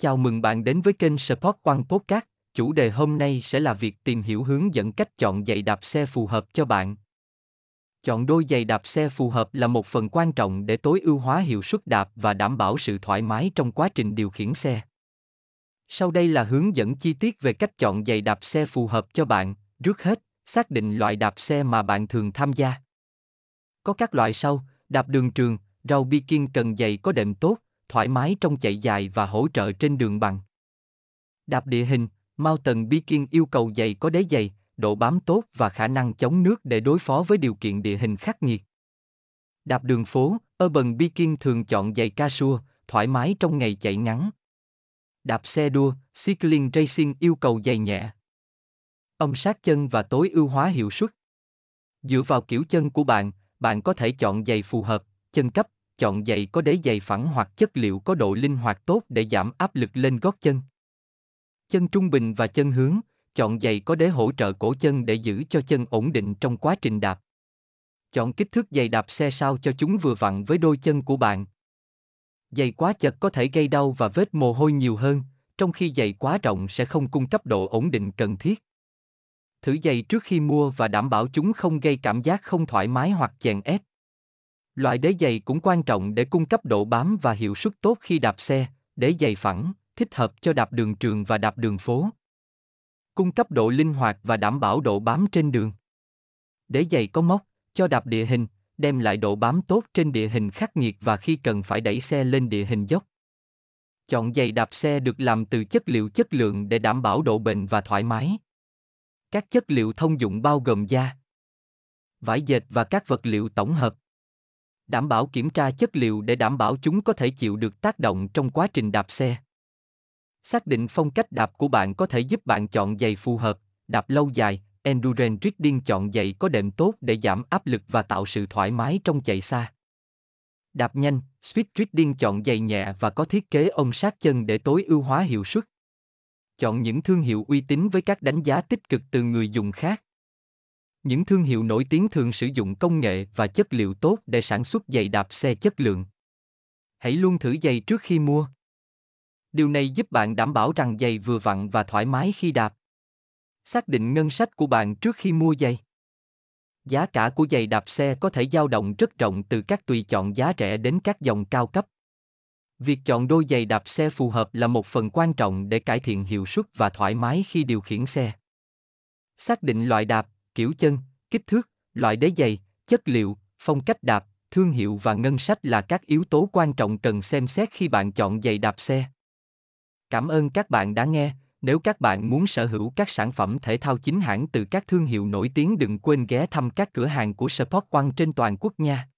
Chào mừng bạn đến với kênh Sport Quang Podcast. Chủ đề hôm nay sẽ là việc tìm hiểu hướng dẫn cách chọn giày đạp xe phù hợp cho bạn. Chọn đôi giày đạp xe phù hợp là một phần quan trọng để tối ưu hóa hiệu suất đạp và đảm bảo sự thoải mái trong quá trình điều khiển xe. Sau đây là hướng dẫn chi tiết về cách chọn giày đạp xe phù hợp cho bạn. Trước hết, xác định loại đạp xe mà bạn thường tham gia. Có các loại sau, đạp đường trường, rau biking cần giày có đệm tốt, thoải mái trong chạy dài và hỗ trợ trên đường bằng. Đạp địa hình, Mountain Biking yêu cầu giày có đế dày, độ bám tốt và khả năng chống nước để đối phó với điều kiện địa hình khắc nghiệt. Đạp đường phố, Urban Biking thường chọn giày casual, thoải mái trong ngày chạy ngắn. Đạp xe đua, Cycling Racing yêu cầu giày nhẹ. Ông sát chân và tối ưu hóa hiệu suất. Dựa vào kiểu chân của bạn, bạn có thể chọn giày phù hợp, chân cấp, chọn giày có đế giày phẳng hoặc chất liệu có độ linh hoạt tốt để giảm áp lực lên gót chân. Chân trung bình và chân hướng, chọn giày có đế hỗ trợ cổ chân để giữ cho chân ổn định trong quá trình đạp. Chọn kích thước giày đạp xe sao cho chúng vừa vặn với đôi chân của bạn. Giày quá chật có thể gây đau và vết mồ hôi nhiều hơn, trong khi giày quá rộng sẽ không cung cấp độ ổn định cần thiết. Thử giày trước khi mua và đảm bảo chúng không gây cảm giác không thoải mái hoặc chèn ép. Loại đế giày cũng quan trọng để cung cấp độ bám và hiệu suất tốt khi đạp xe, đế giày phẳng, thích hợp cho đạp đường trường và đạp đường phố. Cung cấp độ linh hoạt và đảm bảo độ bám trên đường. Đế giày có móc, cho đạp địa hình, đem lại độ bám tốt trên địa hình khắc nghiệt và khi cần phải đẩy xe lên địa hình dốc. Chọn giày đạp xe được làm từ chất liệu chất lượng để đảm bảo độ bền và thoải mái. Các chất liệu thông dụng bao gồm da, vải dệt và các vật liệu tổng hợp đảm bảo kiểm tra chất liệu để đảm bảo chúng có thể chịu được tác động trong quá trình đạp xe. Xác định phong cách đạp của bạn có thể giúp bạn chọn giày phù hợp, đạp lâu dài, Endurance Riding chọn giày có đệm tốt để giảm áp lực và tạo sự thoải mái trong chạy xa. Đạp nhanh, Swift Riding chọn giày nhẹ và có thiết kế ôm sát chân để tối ưu hóa hiệu suất. Chọn những thương hiệu uy tín với các đánh giá tích cực từ người dùng khác. Những thương hiệu nổi tiếng thường sử dụng công nghệ và chất liệu tốt để sản xuất giày đạp xe chất lượng. Hãy luôn thử giày trước khi mua. Điều này giúp bạn đảm bảo rằng giày vừa vặn và thoải mái khi đạp. Xác định ngân sách của bạn trước khi mua giày. Giá cả của giày đạp xe có thể dao động rất rộng từ các tùy chọn giá rẻ đến các dòng cao cấp. Việc chọn đôi giày đạp xe phù hợp là một phần quan trọng để cải thiện hiệu suất và thoải mái khi điều khiển xe. Xác định loại đạp, kiểu chân, kích thước, loại đế giày, chất liệu, phong cách đạp, thương hiệu và ngân sách là các yếu tố quan trọng cần xem xét khi bạn chọn giày đạp xe. Cảm ơn các bạn đã nghe. Nếu các bạn muốn sở hữu các sản phẩm thể thao chính hãng từ các thương hiệu nổi tiếng đừng quên ghé thăm các cửa hàng của Sport One trên toàn quốc nha.